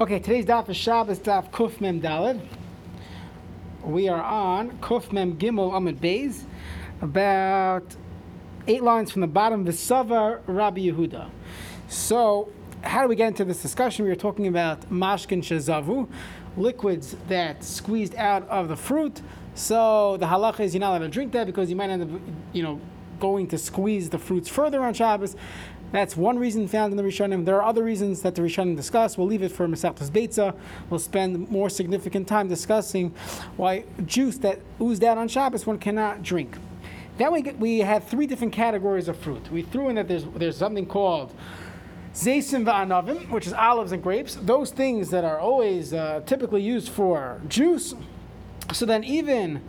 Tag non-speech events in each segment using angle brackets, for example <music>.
Okay, today's daf is Shabbos daf Kuf Mem Daled. We are on Kuf Mem Gimel Amid Beis, about eight lines from the bottom. V'Sava Rabbi Yehuda. So, how do we get into this discussion? We were talking about Mashkin Shazavu, liquids that squeezed out of the fruit. So the halacha is you're not allowed to drink that because you might end up, you know, going to squeeze the fruits further on Shabbos. That's one reason found in the Rishonim. There are other reasons that the Rishonim discuss. We'll leave it for Masechtas Beitza. We'll spend more significant time discussing why juice that oozed out on Shabbos one cannot drink. Then we, get, we had three different categories of fruit. We threw in that there's, there's something called Zaysim va'anavim, which is olives and grapes. Those things that are always uh, typically used for juice. So then even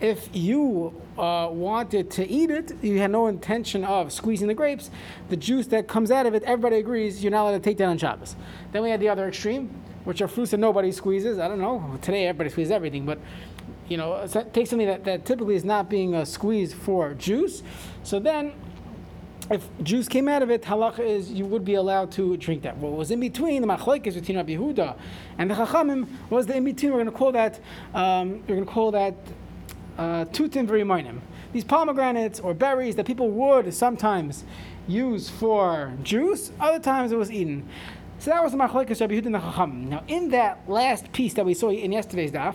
if you uh, wanted to eat it, you had no intention of squeezing the grapes, the juice that comes out of it, everybody agrees you're not allowed to take that on Shabbos. Then we had the other extreme, which are fruits that nobody squeezes. I don't know, today everybody squeezes everything, but you know, take something that, that typically is not being uh, squeezed for juice. So then, if juice came out of it, halacha is you would be allowed to drink that. What was in between the machlekes between Rabbi Yehuda and the chachamim was the in between. We're going to call that um, we're going to call that Uh, tutim v'rimonim. These pomegranates or berries that people would sometimes use for juice, other times it was eaten. So that was the machlekes Rabbi Yehuda Chacham. Now, in that last piece that we saw in yesterday's daf,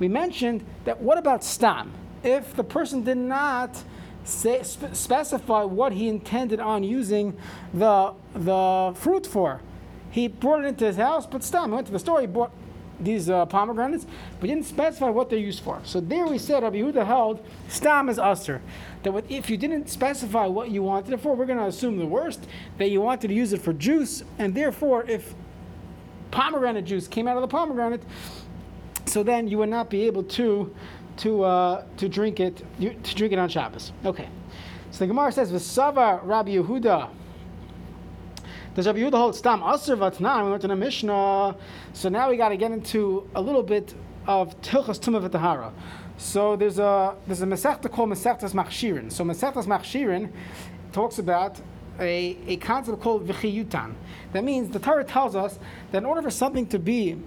we mentioned that what about stam? If the person did not say, spe- specify what he intended on using the the fruit for, he brought it into his house, but stam, he went to the store, he bought these uh, pomegranates, but didn't specify what they're used for. So there we said Rabbi Yehuda held stam is usher. That if you didn't specify what you wanted it for, we're going to assume the worst that you wanted to use it for juice, and therefore if pomegranate juice came out of the pomegranate, so then you would not be able to to uh, to drink it to drink it on Shabbos. Okay. So the Gemara says, "V'sava Rabbi Yehuda." Does Rabbi Yehuda hold stam aser vatnan? We went to the Mishnah, so now we got to get into a little bit of tilchas tumah v'tahara. So there's a there's a masechta called Masechtas Machshirin. So Masechtas Machshirin talks about a, a concept called v'chiyutan. That means the Torah tells us that in order for something to be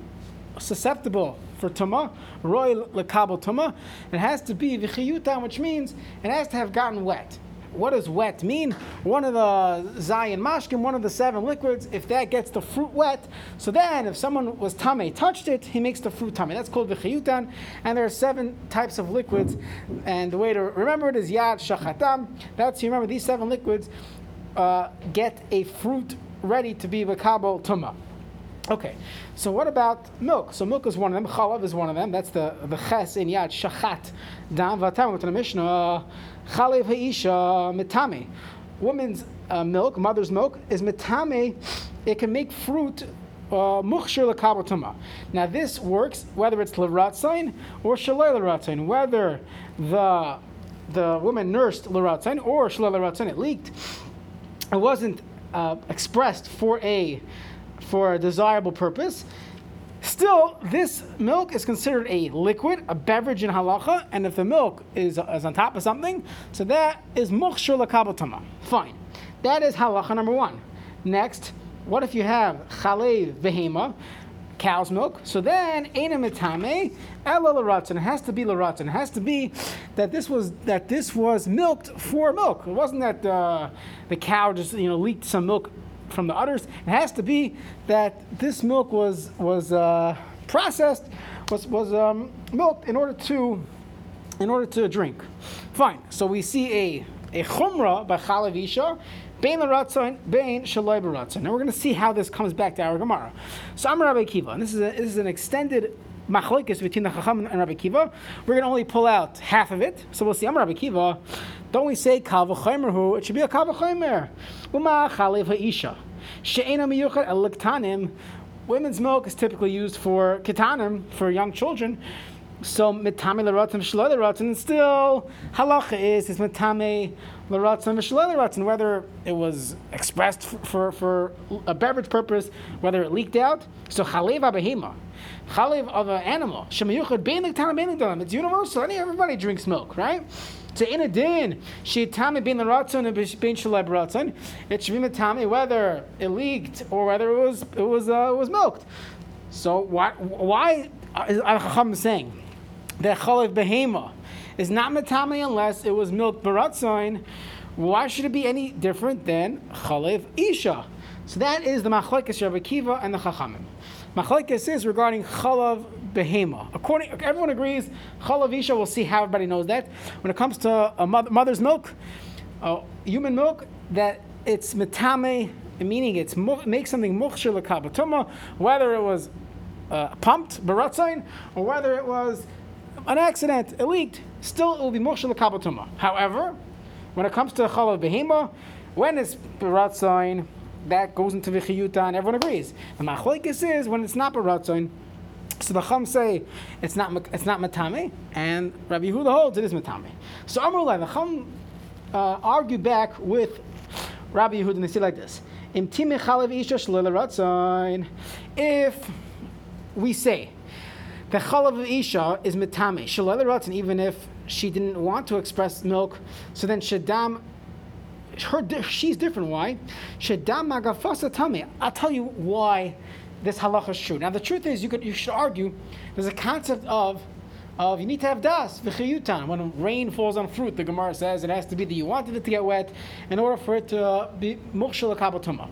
susceptible for tuma, roy lekabel tuma, it has to be v'chiyutan, which means it has to have gotten wet. What does wet mean? One of the Zion Mashkim, one of the seven liquids, if that gets the fruit wet, so then if someone was tame, touched it, he makes the fruit tame. That's called v'chiyutan, and there are seven types of liquids, and the way to remember it is yad shachatam. That's you remember these seven liquids uh, get a fruit ready to be v'kabel tuma. Okay, so what about milk? So milk is one of them. Chalav is one of them. That's the the ches in yad shachat dam vatam with the Mishnah. Chalev ha'isha mitame. Woman's uh, milk, mother's milk, is mitame. It can make fruit uh, mukhshir lakabatuma. Now this works whether it's leratzain or shalei leratzain. Whether the the woman nursed leratzain or shalei leratzain, it leaked. It wasn't uh, expressed for a for a desirable purpose. Still, this milk is considered a liquid, a beverage in halacha, and if the milk is, is on top of something, so that is mukhshur lakabatama. Fine. That is halacha number one. Next, what if you have chalev vehema, cow's milk? So then, ena mitame, ela laratzin. It has to be laratzin. It has to be that this was that this was milked for milk. It wasn't that uh, the cow just you know leaked some milk from the udders. It has to be that this milk was was uh, processed, was was um, milked in order to in order to drink. Fine. So we see a a chumrah by chalav isha. Bain l'ratzon, bain shaloi b'ratzon. Now we're going to see how this comes back to our Gemara. So I'm Rabbi Akiva, and this is a, this is an extended machlokes between the Chacham and Rabbi Akiva. We're going to only pull out half of it. So we'll see. I'm Rabbi Akiva. Don't we say kal v'chaymer It should be a kal v'chaymer. Uma chalev ha'isha. She'ena miyuchat el lektanim. Women's milk is typically used for ketanim, for young children. So mitame l'ratzim v'shaloi l'ratzim, and still halacha is is mitame l'ratzim v'shaloi l'ratzim, whether it was expressed for, for, for a beverage purpose, whether it leaked out. So chalev abahima, chalev of an animal, shemayuchad bein l'ktanim bein. It's universal. Any everybody drinks milk, right? So in a din, she sheitame bin l'ratzon and bin shaleb ratzon. It should be mitame whether it leaked or whether it was it was uh, it was milked. So why why is our Chacham saying that chalav behema is not metame unless it was milk baratzain? Why should it be any different than chalav isha? So that is the machlekes Rabbi Akiva and the Chachamim. Machlekes is regarding chalav behema. According, everyone agrees chalav isha. We'll see how everybody knows that. When it comes to a mother, mother's milk, uh, human milk, that it's metame, meaning it's makes something mukhshir lekabatuma, whether it was uh, pumped baratzain or whether it was an accident, it leaked. Still, it will be mukhshir lekabatuma. However, when it comes to chalav behema, when it's baratzain, that goes into vichiyuta, and everyone agrees. The machlekes is when it's not baratzain. So the Chum say it's not it's not matame, and Rabbi Yehuda holds it is matame. So Amrullah, the Chum uh, argue back with Rabbi Yehuda, and they say like this: If we say the chalav of isha is mitame shalel even if she didn't want to express milk, so then shadam her, she's different. Why? Shedam magafasa tame. I'll tell you why this halacha is true. Now, the truth is, you could you should argue there's a concept of of you need to have das v'chiyutan. When rain falls on fruit, the Gemara says it has to be that you wanted it to get wet in order for it to be mukshal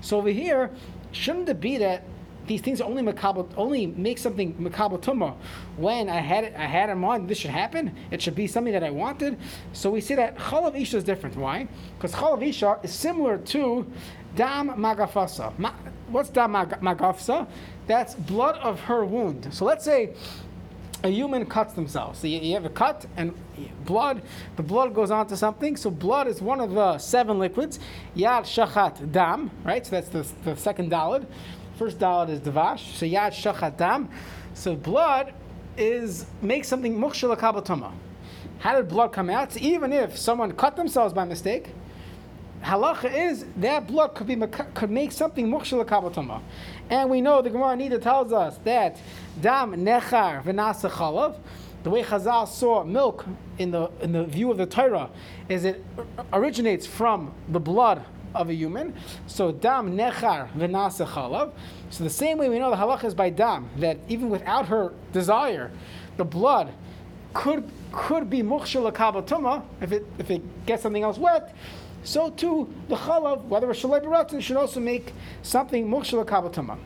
So over here, shouldn't it be that these things only makabel, only make something makabel tumah when I had it, I had in mind this should happen. It should be something that I wanted. So we see that chalav isha is different. Why? Because chalav isha is similar to dam magafasa. Ma, what's dam mag, magafsa? That's blood of her wound. So let's say a human cuts themselves. So you, you, have a cut and blood. The blood goes onto something. So blood is one of the seven liquids. Yad shachat dam. Right. So that's the, the second dalid. First dalit is devash. So yad shachat dam. So blood is makes something mukshal kabatama. How did blood come out? So even if someone cut themselves by mistake, halacha is that blood could be could make something mukshal kabatama. And we know the Gemara Nida tells us that dam nechar v'nasa chalav. The way Chazal saw milk in the in the view of the Torah is it originates from the blood of a human. So dam nechar v'nasa chalav. So the same way we know the halacha is by dam that even without her desire, the blood could could be mukshal kabatuma if it if it gets something else wet. So too the chalav, whether it's shalei baratin, should also make something mukshal kabatuma.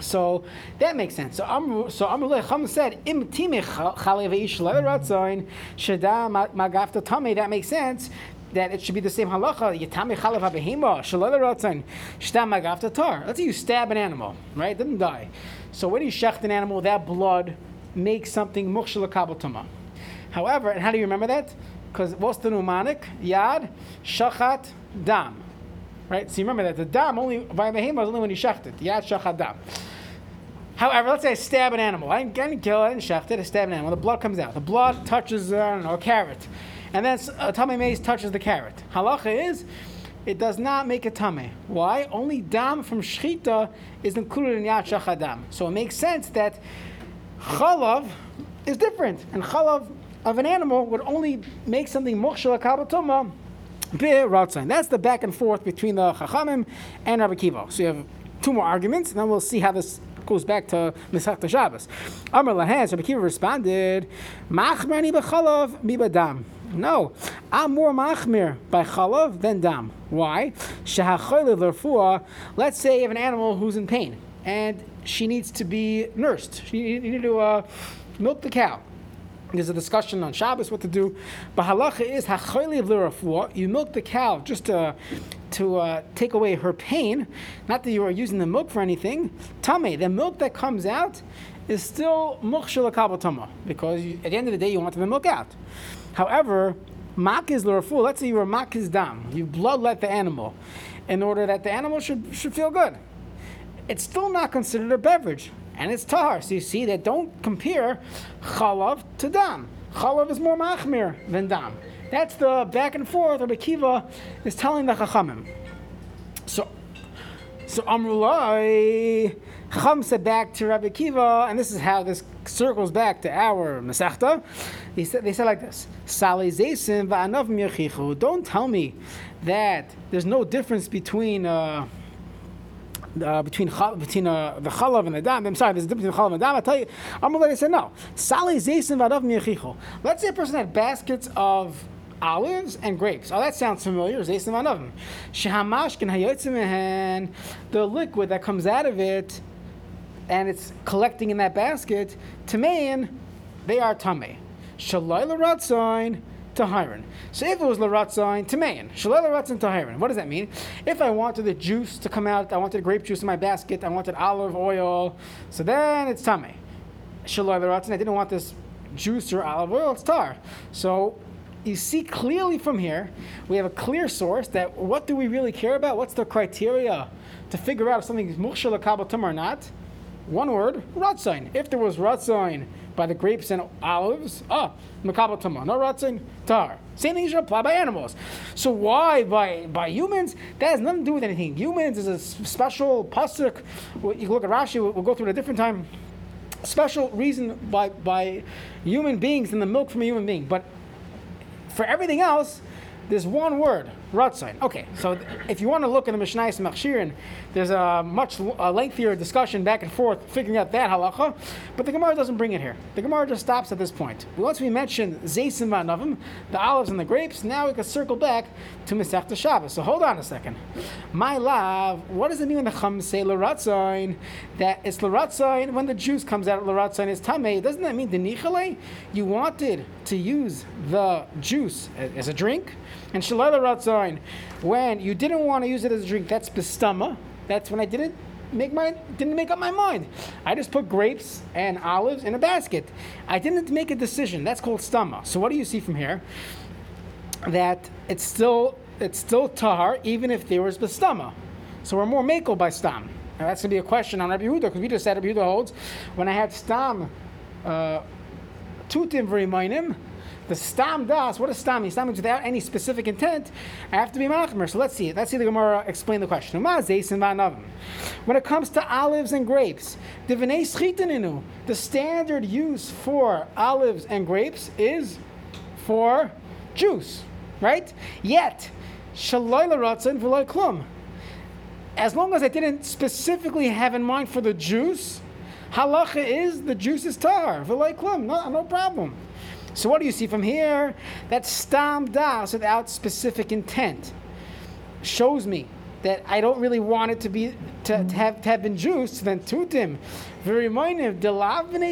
So that makes sense. So Amr so Amr said im timich chalev ish leratzain shada magafta tame. That makes sense that it should be the same halacha. Yitami chalav habehima shalala rotzen shtam magavta tar. Let's say you stab an animal, right? It didn't die. So when you shecht an animal, that blood makes something mukshal kabbatama. However, and how do you remember that? Because what's the mnemonic? Yad shachat dam. Right? So you remember that the dam only by behema is only when you shecht it. Yad shachat dam. However, let's say I stab an animal. I didn't, I didn't kill it, I didn't shecht it, I stab an animal. The blood comes out. The blood touches, uh, I don't know, a carrot and then a uh, tame mace touches the carrot. Halacha is it does not make a tame. Why? Only dam from shchita is included in yad shachadam. So it makes sense that chalav is different, and chalav of an animal would only make something mokshala kabatoma That's the back and forth between the chachamim and Rabbi Akiva. So you have two more arguments, and then we'll see how this goes back to Masechta Shabbos. Amar Lahaz, Rabbi Akiva responded, Machmani b'chalav mi. No, I'm more machmir by chalav than dam. Why? Let's say you have an animal who's in pain and she needs to be nursed. She needs to uh, milk the cow. There's a discussion on Shabbos what to do. But halacha is hachayli l'rafua. You milk the cow just to to uh, take away her pain. Not that you are using the milk for anything. Tame, the milk that comes out is still mukshal tama because you, at the end of the day you want the milk out. However, makiz l'rafua. Let's say you were makiz dam. You bloodlet the animal in order that the animal should should feel good. It's still not considered a beverage and it's tahar. So you see that don't compare chalav to dam. Chalav is more machmir than dam. That's the back and forth Rabbi Akiva is telling the chachamim. So, so Amrulai, Said back to Rabbi Akiva, and this is how this circles back to our Masechta. They said, they said like this: Don't tell me that there's no difference between. Uh, uh, between between uh, the chalav and the dam. I'm sorry, there's a difference between chalav and the dam. I tell you, gonna say no. Sali zaysim v'adav miyachicho. Let's say a person had baskets of olives and grapes. Oh, that sounds familiar. Zaysim v'adav. Hayotzim mehen. The liquid that comes out of it, and it's collecting in that basket. To Tamein, they are tamei. Shalai l'ratzain tahirin. So if it was l'ratzain tamein, shalai l'ratzain tahirin. What does that mean? If I wanted the juice to come out, I wanted grape juice in my basket, I wanted olive oil, so then it's tamei. Shalai l'ratzain. I didn't want this juice or olive oil. It's tar. So you see clearly from here, we have a clear source that what do we really care about? What's the criteria to figure out if something is mukhshal kabatum or not? One word, ratzain. If there was ratzain by the grapes and olives, ah, makabel tama. No ratzain, tar. Same thing should apply by animals. So why by by humans? That has nothing to do with anything. Humans is a special pasuk. You look at Rashi. We'll, we'll go through it a different time. Special reason by by human beings and the milk from a human being, but for everything else, there's one word, ratzain. Okay, so th- if you want to look in the Mishnayos Machshirin, there's a much l- a lengthier discussion back and forth figuring out that halacha, but the Gemara doesn't bring it here. The Gemara just stops at this point. Once we mention zaysim va'anavim, the olives and the grapes, now we can circle back to Masechta Shabbos. So hold on a second. My love, what does it mean when the Chum say l'ratzain? That it's l'ratzain when the juice comes out. L'ratzain is tamei. Doesn't that mean the nichale? You wanted to use the juice as a drink, and shalai l'ratzain when you didn't want to use it as a drink. That's bestama. That's when I didn't make my didn't make up my mind. I just put grapes and olives in a basket. I didn't make a decision. That's called stama. So what do you see from here? that it's still it's still tahar even if there was bestama. So we're more makel by stam. Now that's gonna be a question on Rabbi Yehuda because we just said Rabbi Yehuda holds when I had stam uh, tutim v'rimainim. The stam das, what is stam? Stam means without any specific intent. I have to be machmer. So let's see. Let's see the Gemara explain the question. When it comes to olives and grapes. The standard use for olives and grapes is for juice, right? Yet. As long as I didn't specifically have in mind for the juice, halacha is the juice is tar. No, no problem. So what do you see from here? That stam das without specific intent shows me that I don't really want it to be to, to have to have been juiced. Then tutim, very minor. When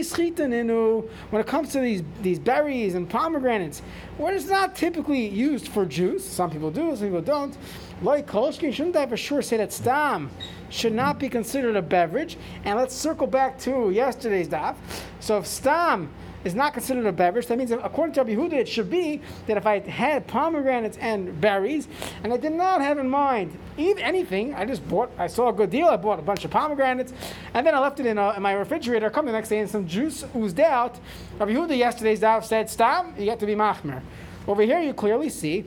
it comes to these these berries and pomegranates, what is not typically used for juice. Some people do, some people don't. Like kolshkin, shouldn't I for sure say that stam should not be considered a beverage? And let's circle back to yesterday's daf. So if stam is not considered a beverage. That means, according to Rabbi Huda, it should be that if I had pomegranates and berries, and I did not have in mind anything, I just bought. I saw a good deal. I bought a bunch of pomegranates, and then I left it in, a, in my refrigerator. Come the next day, and some juice oozed out. Rabbi Huda yesterday's daf said, "Stam, you have to be machmer." Over here, you clearly see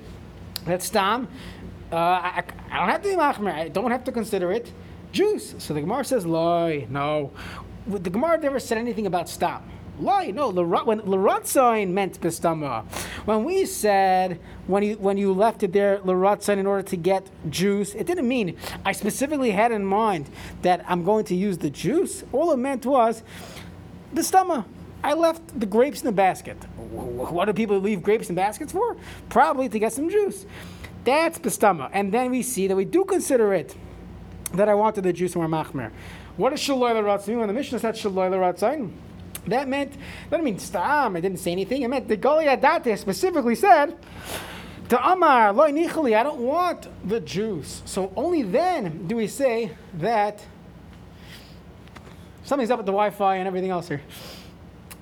that stam. Uh, I, I don't have to be machmer. I don't have to consider it juice. So the Gemara says, "Loy, no." The Gemara never said anything about stam. Lie, no. Lara- When Laratzain meant bestama, when we said when you when you left it there Laratzain in order to get juice, it didn't mean I specifically had in mind that I'm going to use the juice. All it meant was bestama. I left the grapes in the basket. What do people leave grapes in baskets for? Probably to get some juice. That's bestama. And then we see that we do consider it that I wanted the juice more machmer. What is shaloi l'ratzain? When the Mishnah said shaloi l'ratzain, that meant that didn't mean stam. I didn't say anything. It meant the Goliath specifically said to Amar. I don't want the juice. So only then do we say that something's up with the Wi-Fi and everything else here.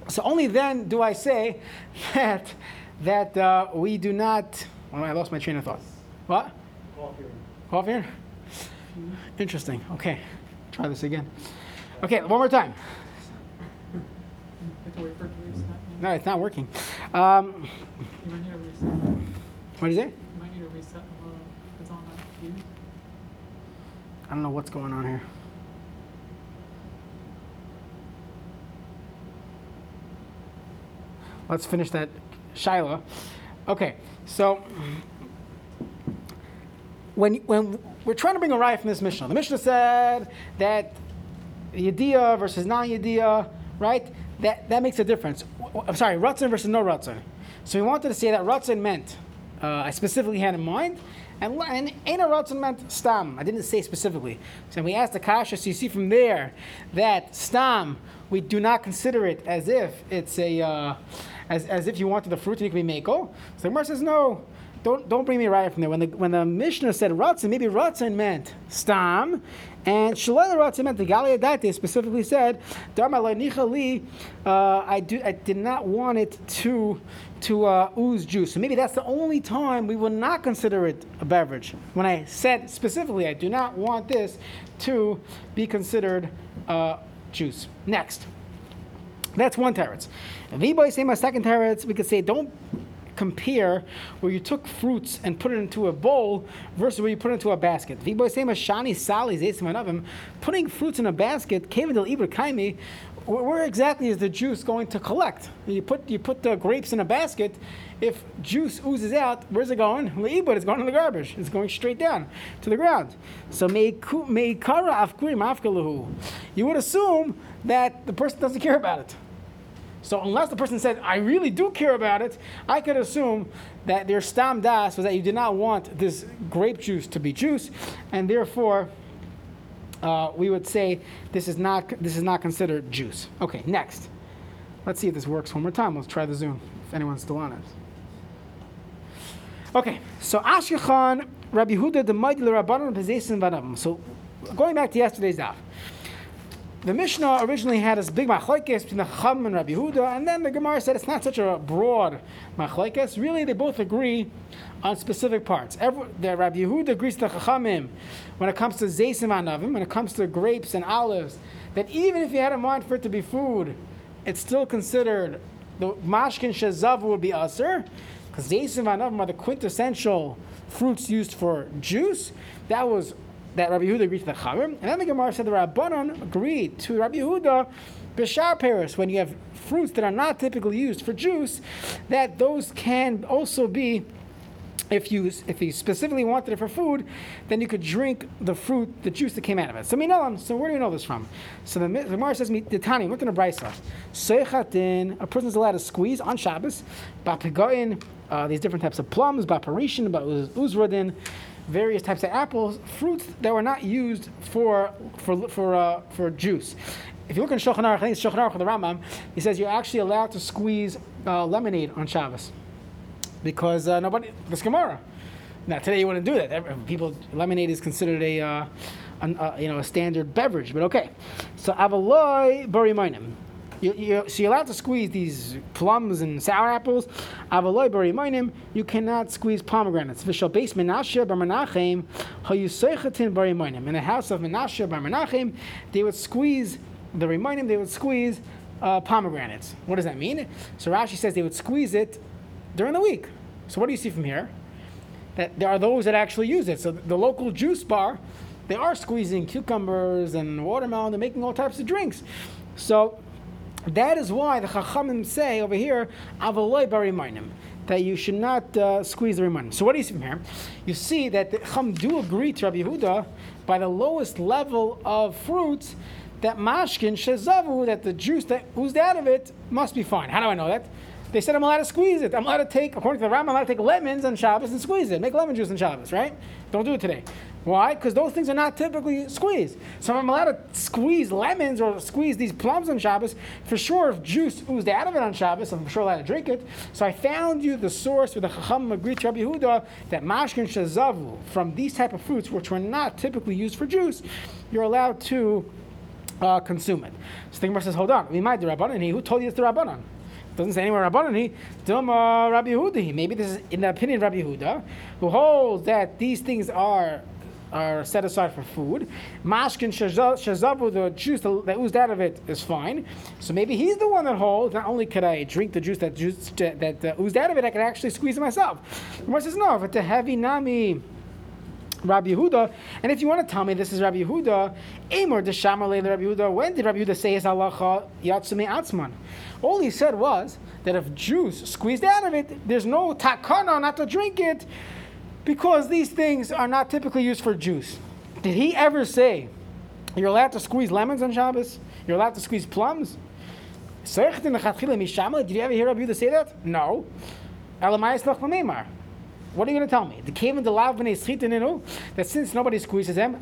So only then do I say <laughs> that that uh, we do not. Oh, I lost my train of thought. What? Off here. Interesting. Okay, try this again. Okay, one more time. Have to wait for it to reset. No, it's not working. Um, You might need to reset. what is it? You might need to reset the, it's on that. I don't know what's going on here. Let's finish that Shiloh. Okay, so when when we're trying to bring a right from this Mishnah. The Mishnah said that Yediyah versus non-Yediyah, right? That, that makes a difference. I'm sorry, Ratzon versus no Ratzon. So we wanted to say that Ratzon meant, uh, I specifically had in mind, and, and Ein Ratzon meant Stam. I didn't say specifically. So we asked the so you see from there that Stam, we do not consider it as if it's a, uh, as, as if you wanted the fruit and you can be Mako. So the Gemara says, no, don't, don't bring me right from there. When the, when the Mishnah said Ratzon, maybe Ratzon meant Stam, and Shalala Ratzon meant the Galiyadate specifically said, Dharma li, uh, I, do, I did not want it to, to uh, ooze juice. So maybe that's the only time we will not consider it a beverage. When I said specifically, I do not want this to be considered uh, juice. Next. That's one teretz. If anybody say my second teretz, we could say don't compare where you took fruits and put it into a bowl versus where you put it into a basket. Putting fruits in a basket, where exactly is the juice going to collect? You put you put the grapes in a basket. If juice oozes out, where's it going? Leibut, it's going to the garbage. It's going straight down to the ground. So meikara afkurim afkaluhu. You would assume that the person doesn't care about it. So unless the person said, I really do care about it, I could assume that their stam das was that you did not want this grape juice to be juice, and therefore uh, we would say this is not this is not considered juice. Okay, next. Let's see if this works one more time. Let's try the Zoom if anyone's still on it. Okay, so Ashkechan, Rabbi Huda, the Mighty Rabbanon, Pezesim Vanam. So going back to yesterday's daf. The Mishnah originally had this big machlokes between the Chacham and Rabbi Huda, and then the Gemara said it's not such a broad machlokes. Really, they both agree on specific parts. Every, the Rabbi Yehuda agrees to Chachamim when it comes to zaysim anavim, when it comes to grapes and olives, that even if you had a mind for it to be food, it's still considered the mashkin shazav would be aser, because zaysim anavim are the quintessential fruits used for juice. That was that Rabbi Yehuda agreed to the Chavim, and then the Gemara said the Rabbanon agreed to Rabbi Yehuda Bishar Paris, when you have fruits that are not typically used for juice, that those can also be if you if you specifically wanted it for food, then you could drink the fruit, the juice that came out of it. So know. So where do you know this from? So the, the Gemara says, "The Tani went in a brisa. Seichatin, a person's allowed to squeeze on Shabbos, bapigoin, uh, these different types of plums, baparishin, uzradin." Various types of apples, fruits that were not used for for for uh, for juice. If you look in Shulchan Aruch, I think it's Shulchan Aruch the Rambam, he says you're actually allowed to squeeze uh, lemonade on Shabbos because uh, nobody this Gemara. Now today you wouldn't do that. People lemonade is considered a, uh, an, uh, you know a standard beverage, but okay. So avaloi barimayim. You, you, so you're allowed to squeeze these plums and sour apples. Avaloi barimayim. You cannot squeeze pomegranates. Vishal base Menashe bar Menachem barimayim. In the house of Menashe bar Menachem, they would squeeze the remaining. They would squeeze uh, pomegranates. What does that mean? So Rashi says they would squeeze it during the week. So what do you see from here? That there are those that actually use it. So the local juice bar, they are squeezing cucumbers and watermelon. They're making all types of drinks. So that is why the Chachamim say over here, avaloi barimayim, that you should not uh, squeeze the remaining. So what do you see from here? You see that the Chacham do agree to Rabbi Yehuda by the lowest level of fruits that mashkin shezavu, that the juice that oozed out of it must be fine. How do I know that? They said I'm allowed to squeeze it. I'm allowed to take, according to the Rambam, I'm allowed to take lemons on Shabbos and squeeze it. Make lemon juice on Shabbos, right? Don't do it today. Why? Because those things are not typically squeezed. So I'm allowed to squeeze lemons or squeeze these plums on Shabbos. For sure, if juice oozed out of it on Shabbos, I'm sure allowed to drink it. So I found you the source with the Chacham to Rabbi Yehuda that mashkin shazavu from these type of fruits, which were not typically used for juice, you're allowed to uh, consume it. So the Gemara says, hold on, we might the Rabbanan. Who told you it's the Rabbanan? doesn't say anywhere Rabbanani, Dilma Rabbi Yehuda. Maybe this is in the opinion of Rabbi Yehuda, who holds that these things are are set aside for food. Mashkin shazavu, the juice that oozed out of it is fine. So maybe he's the one that holds. Not only could I drink the juice that juice that uh, oozed out of it, I could actually squeeze it myself. The says no. If it's a heavy nami. Rabbi Yehuda. And if you want to tell me this is Rabbi Yehuda, Amor de Shamalei Rabbi Yehuda, when did Rabbi Yehuda say his halacha Yatsume Atzman? All he said was that if juice squeezed out of it, there's no takana not to drink it. Because these things are not typically used for juice. Did he ever say you're allowed to squeeze lemons on Shabbos? You're allowed to squeeze plums? Did you ever hear Rabbi Yehuda say that? No. What are you going to tell me? The cave in the lav that since nobody squeezes them,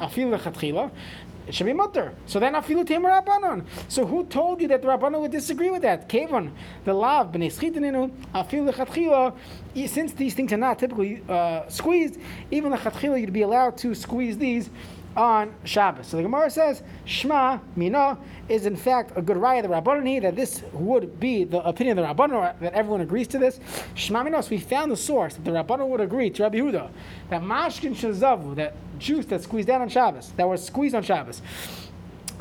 it should be mutter. So then afilu temer rabbanon. So who told you that the rabbanon would disagree with that? Kevon, the lav b'nei schitinu, afilu lechatchila. Since these things are not typically uh, squeezed, even lechatchila you'd be allowed to squeeze these on Shabbos. So the Gemara says, Shema Mina is in fact a good raya the Rabbanon that this would be the opinion of the Rabbanon, that everyone agrees to this. Shema Mina, so we found the source that the Rabbanon would agree to Rabbi Huda that Mashkin Shazavu, that juice that squeezed out on Shabbos, that was squeezed on Shabbos,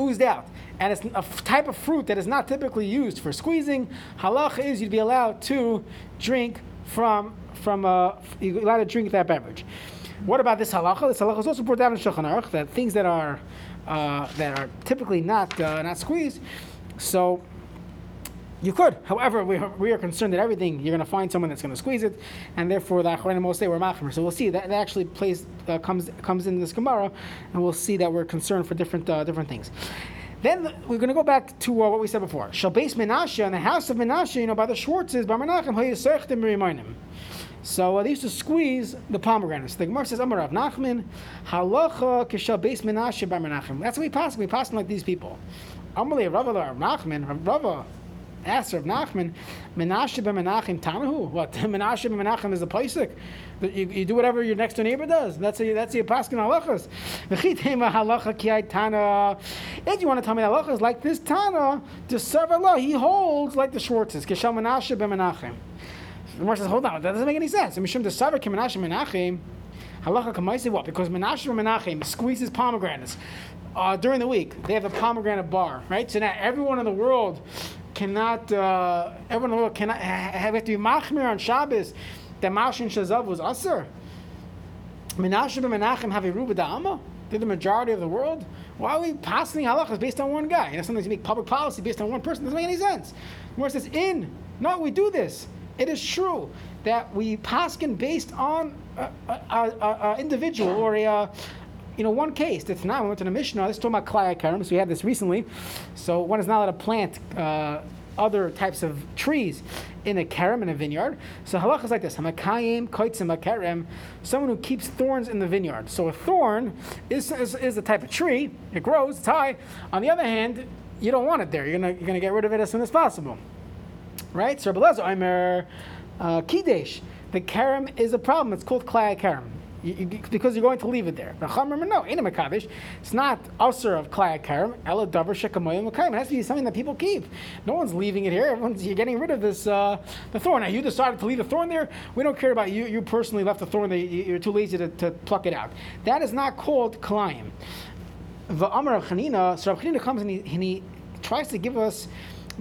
oozed out. And it's a type of fruit that is not typically used for squeezing. Halach is you'd be allowed to drink from from uh, you're allowed to drink that beverage. What about this halacha? This halacha is also brought down in Shulchan Aruch that things that are uh, that are typically not uh, not squeezed. So you could. However, we are, we are concerned that everything you're going to find someone that's going to squeeze it, and therefore the Achronim will say we're machmer. So we'll see that, that actually plays uh, comes comes in this Gemara, and we'll see that we're concerned for different uh, different things. Then we're going to go back to uh, what we said before. Shalbeis Menashe, in the house of Menashe, you know, by the Schwartzes, by Menachem, so uh, they used to squeeze the pomegranates. The Gemara says, Amar Rav Nachman, halacha kishal beis menashe bar Menachem. That's what we pass. We pass like these people. Amalei Rav Rav Nachman, Rav asked Rav Nachman, Menashe bar Menachem tanahu. What <laughs> Menashe bar Menachem is a paisik. You, you, do whatever your next door neighbor does. That's a, that's your paskin halachas. V'chitema halacha kiai tana. If you want to tell me halachas like this tana, to serve Allah, he holds like the Schwartzes. Kishal Menashe bar Menachem. The Gemara says, hold on, that doesn't make any sense. Mishum desaver kemenashe menachem, halacha kamaisi what? Because menachem squeezes pomegranates uh, during the week. They have a pomegranate bar, right? So now everyone in the world cannot, uh, everyone in the world cannot have, have to be machmir on Shabbos. That Mashin Shazav was usher. Menachem have a ruba. They're the majority of the world. Why are we passing halachas based on one guy? You know, sometimes you make public policy based on one person. Doesn't make any sense. Where it says in, no, we do this. It is true that we paskin based on an individual or a, you know, one case. That's not. We went to the Mishnah. This is talking about klaya karam. So we had this recently. So one is not allowed to plant uh, other types of trees in a karam in a vineyard. So halach is like this: hamakayim koitzim karem. Someone who keeps thorns in the vineyard. So a thorn is, is, is a type of tree. It grows. It's high. On the other hand, you don't want it there. You're gonna you're gonna get rid of it as soon as possible right? So Rabbi Omer uh, Kidesh. The karam is a problem. It's called klaya karam. because you're going to leave it there. No, ain't a makavish. It's not usher of klaya karam. Ela davar shekamoyim makayim. It has to be something that people keep. No one's leaving it here. Everyone's you're getting rid of this uh, the thorn. Now you decided to leave the thorn there. We don't care about you. You personally left the thorn there. You're too lazy to, to pluck it out. That is not called kalayim. The Amar of Chanina. So Rav Chanina comes and he, and he tries to give us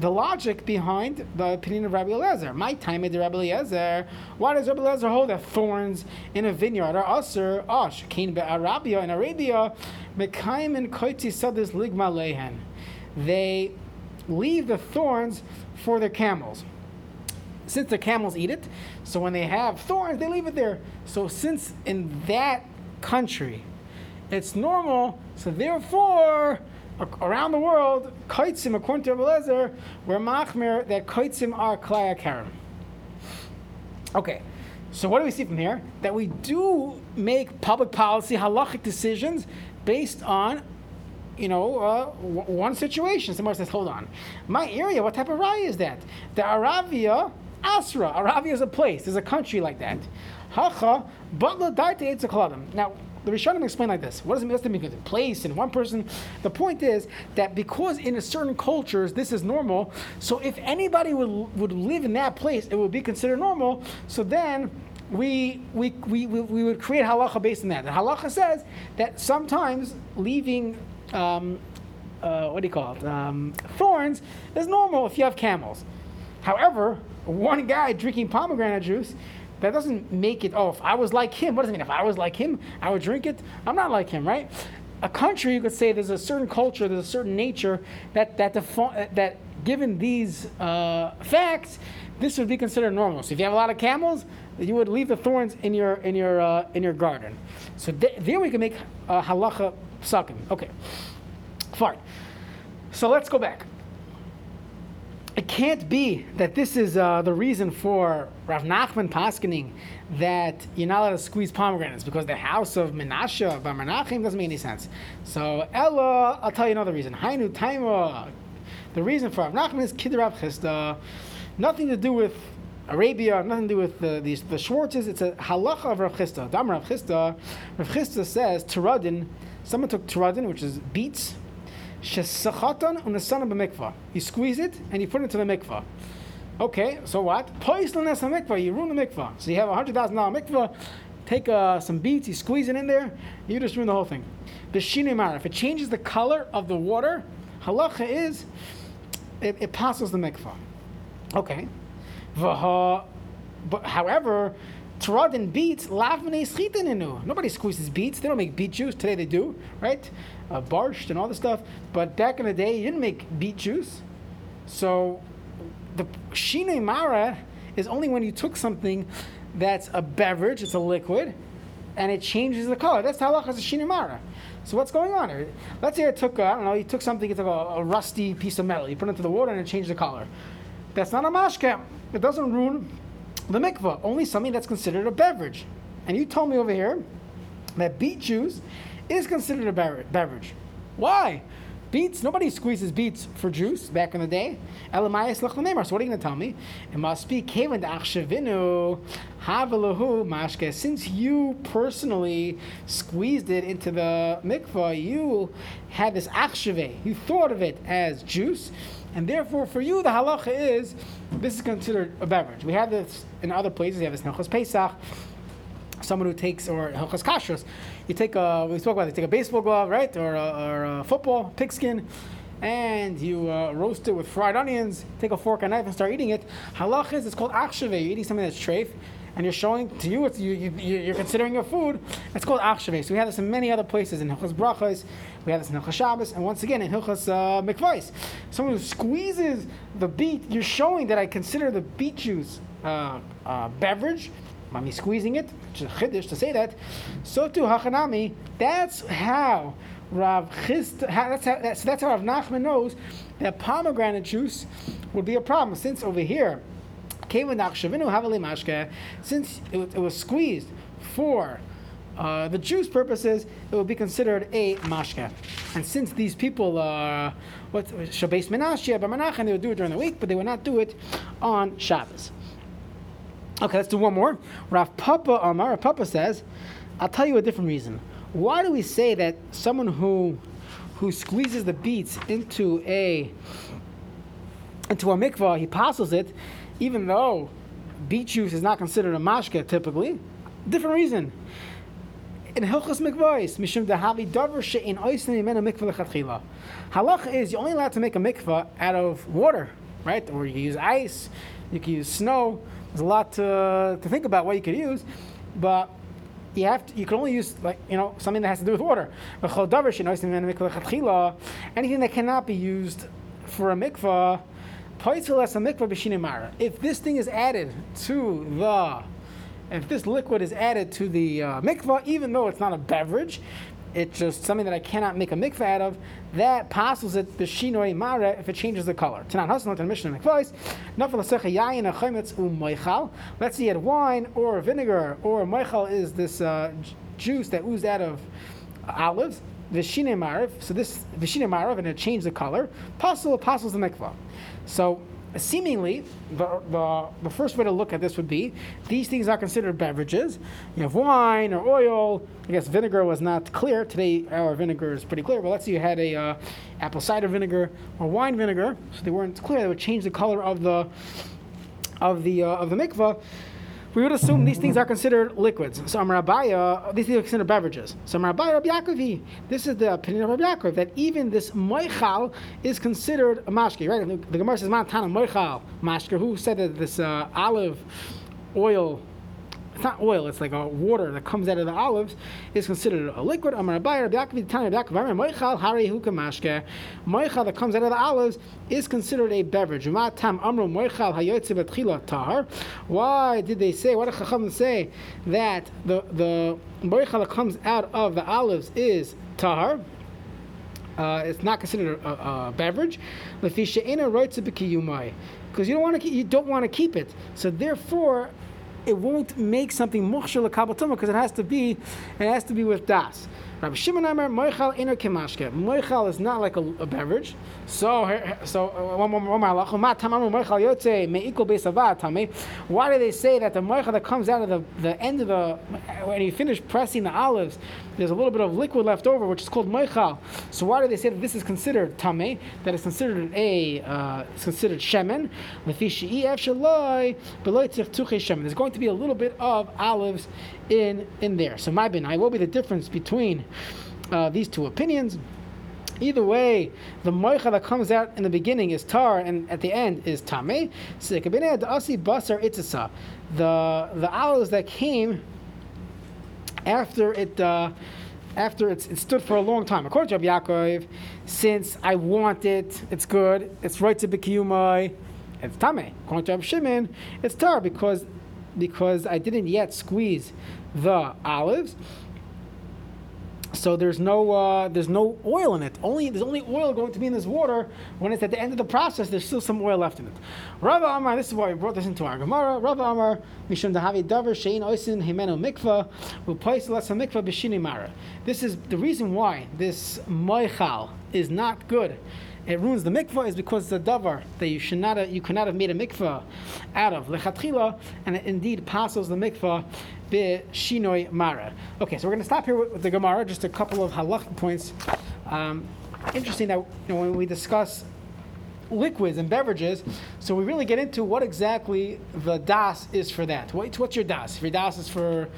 the logic behind the opinion of Rabbi Eliezer. My time at Rabbi Eliezer. Why does Rabbi Eliezer hold that thorns in a vineyard are usher? Osh, Cain Arabia in Arabia, Mekayim and Koiti Sadis Ligma Lehen. They leave the thorns for their camels. Since the camels eat it, so when they have thorns, they leave it there. So since in that country it's normal, so therefore around the world, kaitzim, according to Rebbe were machmir that kaitzim are klaya. Okay, so what do we see from here? That we do make public policy halachic decisions based on, you know, uh, w- one situation. Somebody says, hold on, my area, what type of raya is that? The Aravia Asra. Aravia is a place. There's a country like that. Hacha, but Now, the Rishonim explain like this. What does it mean? Mean a place and one person? The point is that because in a certain cultures this is normal, so if anybody would, would live in that place, it would be considered normal. So then we, we, we, we would create halacha based on that. The halacha says that sometimes leaving, um, uh, what do you call it, um, thorns is normal if you have camels. However, one guy drinking pomegranate juice that doesn't make it, oh, if I was like him, what does it mean? If I was like him, I would drink it. I'm not like him, right? a country, you could say there's a certain culture, there's a certain nature that that defi- that given these uh, facts, this would be considered normal. So if you have a lot of camels, you would leave the thorns in your in your uh, in your garden. So th- there we can make halacha psakim. Okay, fine. So let's go back. It can't be that this is uh, the reason for Rav Nachman paskening that you're not allowed to squeeze pomegranates because the house of Menashe by Menachem doesn't make any sense. So Ella, I'll tell you another reason. Hainu Taima. The reason for Rav Nachman is Kid Rav Chisda. Nothing to do with Arabia, nothing to do with the, the, the Schwartzes. It's a halacha of Rav Chisda. Dam Rav Chisda. Rav Chisda says Turadin. Someone took Turadin, which is beets, Shesachatan on the son of a mikvah. You squeeze it and you put it into the mikvah. Okay, so what? Poislan as a mikvah, you ruin the mikvah. So you have a hundred thousand dollar mikvah, take uh, some beets, you squeeze it in there, you just ruin the whole thing. B'shinei if it changes the color of the water, halacha is it, it passes the mikvah. Okay. But however, Taradin beets, lavmane schitininu. Nobody squeezes beets. They don't make beet juice. Today they do, right? Uh, and all this stuff. But back in the day, you didn't make beet juice. So the shine mara is only when you took something that's a beverage, it's a liquid, and it changes the color. That's halacha is shine mara. So what's going on here? Let's say I took, uh, I don't know, you took something, it's like a, a, rusty piece of metal, you put it into the water and it changed the color. That's not a mashke. It doesn't ruin the mikvah, only something that's considered a beverage. And you told me over here that beet juice is considered a beverage. Why? Beets, nobody squeezes beets for juice back in the day. Elamayas lechlamemar. So what are you going to tell me? It must be kevan achshavinu havalahu mashke. Since you personally squeezed it into the mikvah, you had this achshave. You thought of it as juice. And therefore, for you, the halacha is this is considered a beverage. We have this in other places. We have this Nechos Pesach. Someone who takes, or Hilchas Kashrus, you take a, we spoke about it, you take a baseball glove, right? Or a, or a football, pigskin, and you uh, roast it with fried onions, take a fork and knife and start eating it. Halach is, it's called achshave. You're eating something that's treif, and you're showing to you, it's, you, you, you're considering your food. It's called achshave. So we have this in many other places, in Hilchas Brachas, we have this in Hilchas Shabbos, and once again in Hilchas uh, Mikvais. Someone who squeezes the beet, you're showing that I consider the beet juice uh, uh, beverage, me squeezing it, is chiddush to say that. So too hachanami. That's how Rav Chist. That's how. That's, that's how Rav Nachman knows that pomegranate juice would be a problem, since over here, Mashka since it, it was squeezed for uh, the juice purposes, it would be considered a mashke. And since these people are what Shabbos Menashe, Menachem, they would do it during the week, but they would not do it on Shabbos. Okay, let's do one more. Rav Papa Amar, Rav Papa says, I'll tell you a different reason. Why do we say that someone who who squeezes the beets into a into a mikvah, he passes it, even though beet juice is not considered a mashke typically? Different reason. In Hilchas Mikvahs, Mishum Dahavi Davar She'in Oisin Yemena Mikvah Lechatchila. Halach is you're only allowed to make a mikvah out of water, right? Or you can use ice, you can use snow. There's a lot to, to think about what you could use, but you have to, you can only use like you know something that has to do with water. Anything that cannot be used for a mikvah, if this thing is added to the if this liquid is added to the uh, mikvah, even though it's not a beverage, it's just something that I cannot make a mikvah out of, that passes it the shinoi mare if it changes the color. Tanan hasnot and Mishnah moichal. Let's see, add wine or vinegar or moichal is this uh, juice that oozed out of olives. Vishine marav, so this vishine marav, and it changed the color. Pasul passes the mikvah. So seemingly, the, the, the, first way to look at this would be these things are considered beverages. You have wine or oil. I guess vinegar was not clear. Today, our vinegar is pretty clear, but let's say you had a uh, apple cider vinegar or wine vinegar, so they weren't clear. They would change the color of the of the uh, of the mikvah we would assume these things are considered liquids. So Amarabaya, these things are considered beverages. So Amarabaya Rabbi Yaakovi, this is the opinion of Rabbi Yaakov, that even this moichal is considered a mashke, right? The, the Gemara says, Mantana moichal mashke. Who said that this uh, olive oil it's not oil, it's like a water that comes out of the olives, is considered a liquid. Amar Abai, Rabbi Yaakov, Tanya, Amar, Moichal, Hari Huka Mashke. Moichal that comes out of the olives is considered a beverage. Tam Hayotze Betchila. Why did they say, why did Chacham say that the, the Moichal that comes out of the olives is Tahar? Uh, it's not considered a, a, a beverage. Because you don't want to you don't want to keep it. So therefore, it won't make something mukhshal kabatuma because it has to be it has to be with das. Rabbi Shimon Amar Moichal Iner Kemashke. Moichal is not like a, a beverage. So so uh, one more Tame. Why do they say that the Moichal that comes out of the, the end of the when you finish pressing the olives, there's a little bit of liquid left over, which is called Moichal. So why do they say that this is considered Tame? That is considered a uh, it's considered Shemen. There's going to be a little bit of olives in in there. So my bin, I will be the difference between uh, these two opinions. Either way, the moicha that comes out in the beginning is tar, and at the end is tame. The the olives that came after it. Uh, after it stood for a long time. According to Rabbi Yaakov, since I want it, it's good, it's right to be kiyumai, it's tame. According to Rabbi Shimon, it's tar because because I didn't yet squeeze the olives. So there's no uh, there's no oil in it. Only there's only oil going to be in this water when it's at the end of the process. There's still some oil left in it. Rava Amar, this is why we brought this into our Gemara. Rava Amar, Mishum Dahavi Davar Shein Oisin Himeno Mikva Upois Lasa Mikva B'Shini Mara. This is the reason why this Moichal is not good it ruins the mikvah is because it's a davar that you should not have, you cannot have made a mikvah out of lechatchila, and it indeed passes the mikvah be shinoi mara. Okay, so we're going to stop here with, with, the Gemara. Just a couple of halach points. Um, interesting that you know, when we discuss liquids and beverages, so we really get into what exactly the das is for that. What, what's your das? If your das is for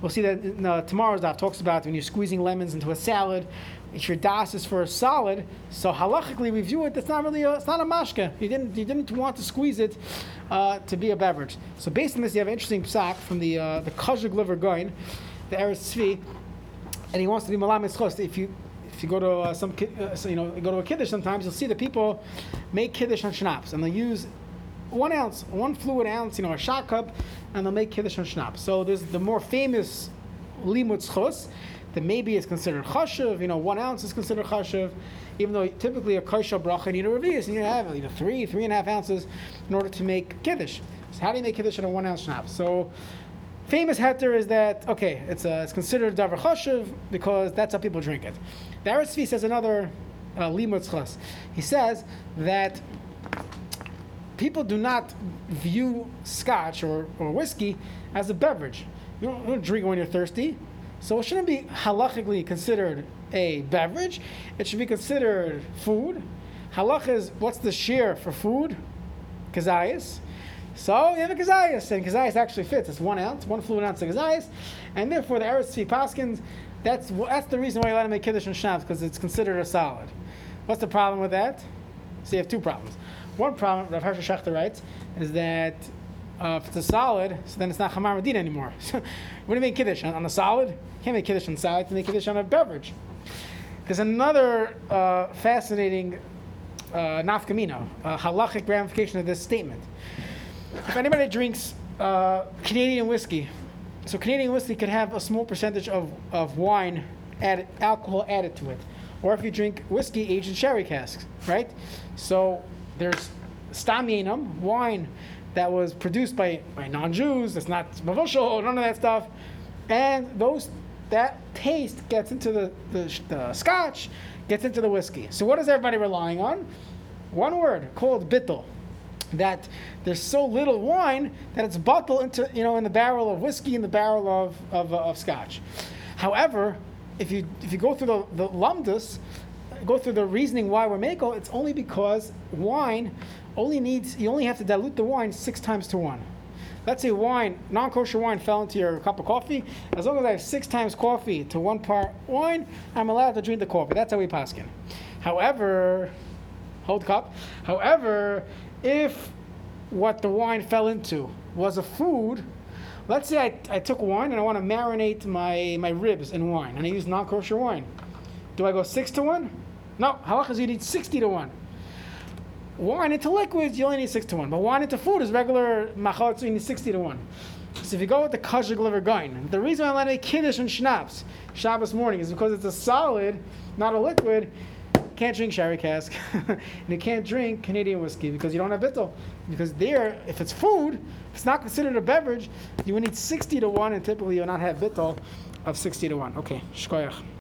We'll see that in, uh, tomorrow's daf talks about when you're squeezing lemons into a salad. If your das is for a solid, so halachically we view it. That's not really a, it's not a mashka. You didn't you didn't want to squeeze it uh, to be a beverage. So based on this, you have an interesting psak from the uh, the Kozhiglover Gaon, the Eretz Tzvi, and he wants to be malam If you if you go to uh, some uh, so, you know go to a kiddush sometimes you'll see the people make kiddush on schnapps and they use one ounce, one fluid ounce, you know, a shot cup, and they'll make kiddush and schnapps. So there's the more famous limud chus that maybe is considered chashuv. You know, one ounce is considered chashuv, even though typically a kosher bracha need a and you have you know three, three and a half ounces in order to make kiddush. So how do you make kiddush in a one ounce schnapps? So famous heter is that okay, it's a, it's considered davar chashuv because that's how people drink it. The Eretz says another uh, limud chus. He says that people do not view scotch or, or whiskey as a beverage. You don't, you don't drink when you're thirsty. So it shouldn't be halachically considered a beverage. It should be considered food. Halach is what's the shear for food? Kazayas. So you have a kazayas, and kazayas actually fits. It's one ounce, one fluid ounce of kazayas, and therefore the Eretz Paskins, that's that's the reason why you let them make kiddush and shnaps because it's considered a solid. What's the problem with that? So you have two problems. One problem, Rav Hershel Schachter writes, is that uh, if it's a solid, so then it's not Hamar Medina anymore. <laughs> So what do you make Kiddush? On, on a solid? You can't make Kiddush on solid, you can make Kiddush on a beverage. There's another uh, fascinating uh, nafkamino, halachic ramification of this statement. If anybody drinks uh, Canadian whiskey, so Canadian whiskey could have a small percentage of, of wine added, alcohol added to it. Or if you drink whiskey aged in sherry casks, right? So there's stam wine that was produced by, by non-Jews. That's not mavushal, none of that stuff. And those that taste gets into the, the, the scotch, gets into the whiskey. So what is everybody relying on? One word called bittel. That there's so little wine that it's bottled into you know in the barrel of whiskey in the barrel of, of, uh, of scotch. However, if you if you go through the, the lumdus, go through the reasoning why we're making it's only because wine only needs, you only have to dilute the wine six times to one. Let's say wine, non kosher wine fell into your cup of coffee. As long as I have six times coffee to one part wine, I'm allowed to drink the coffee. That's how we paskin. However, hold cup. However, if what the wine fell into was a food, let's say I, I took wine and I want to marinate my, my ribs in wine, and I use non kosher wine. Do I go 6 to 1? No, halacha is you need 60 to 1. Wine into liquids, you only need 6 to 1. But wine into food is regular machal, so you need 60 to 1. So if you go with the Kozhiglover Gaon, the reason I let make kiddush and schnapps Shabbos morning is because it's a solid, not a liquid. Can't drink sherry cask, <laughs> and you can't drink Canadian whiskey because you don't have bittel. Because there, if it's food, if it's not considered a beverage, you would need 60 to 1, and typically you'll not have bittel of 60 to 1. Okay, shkoyach.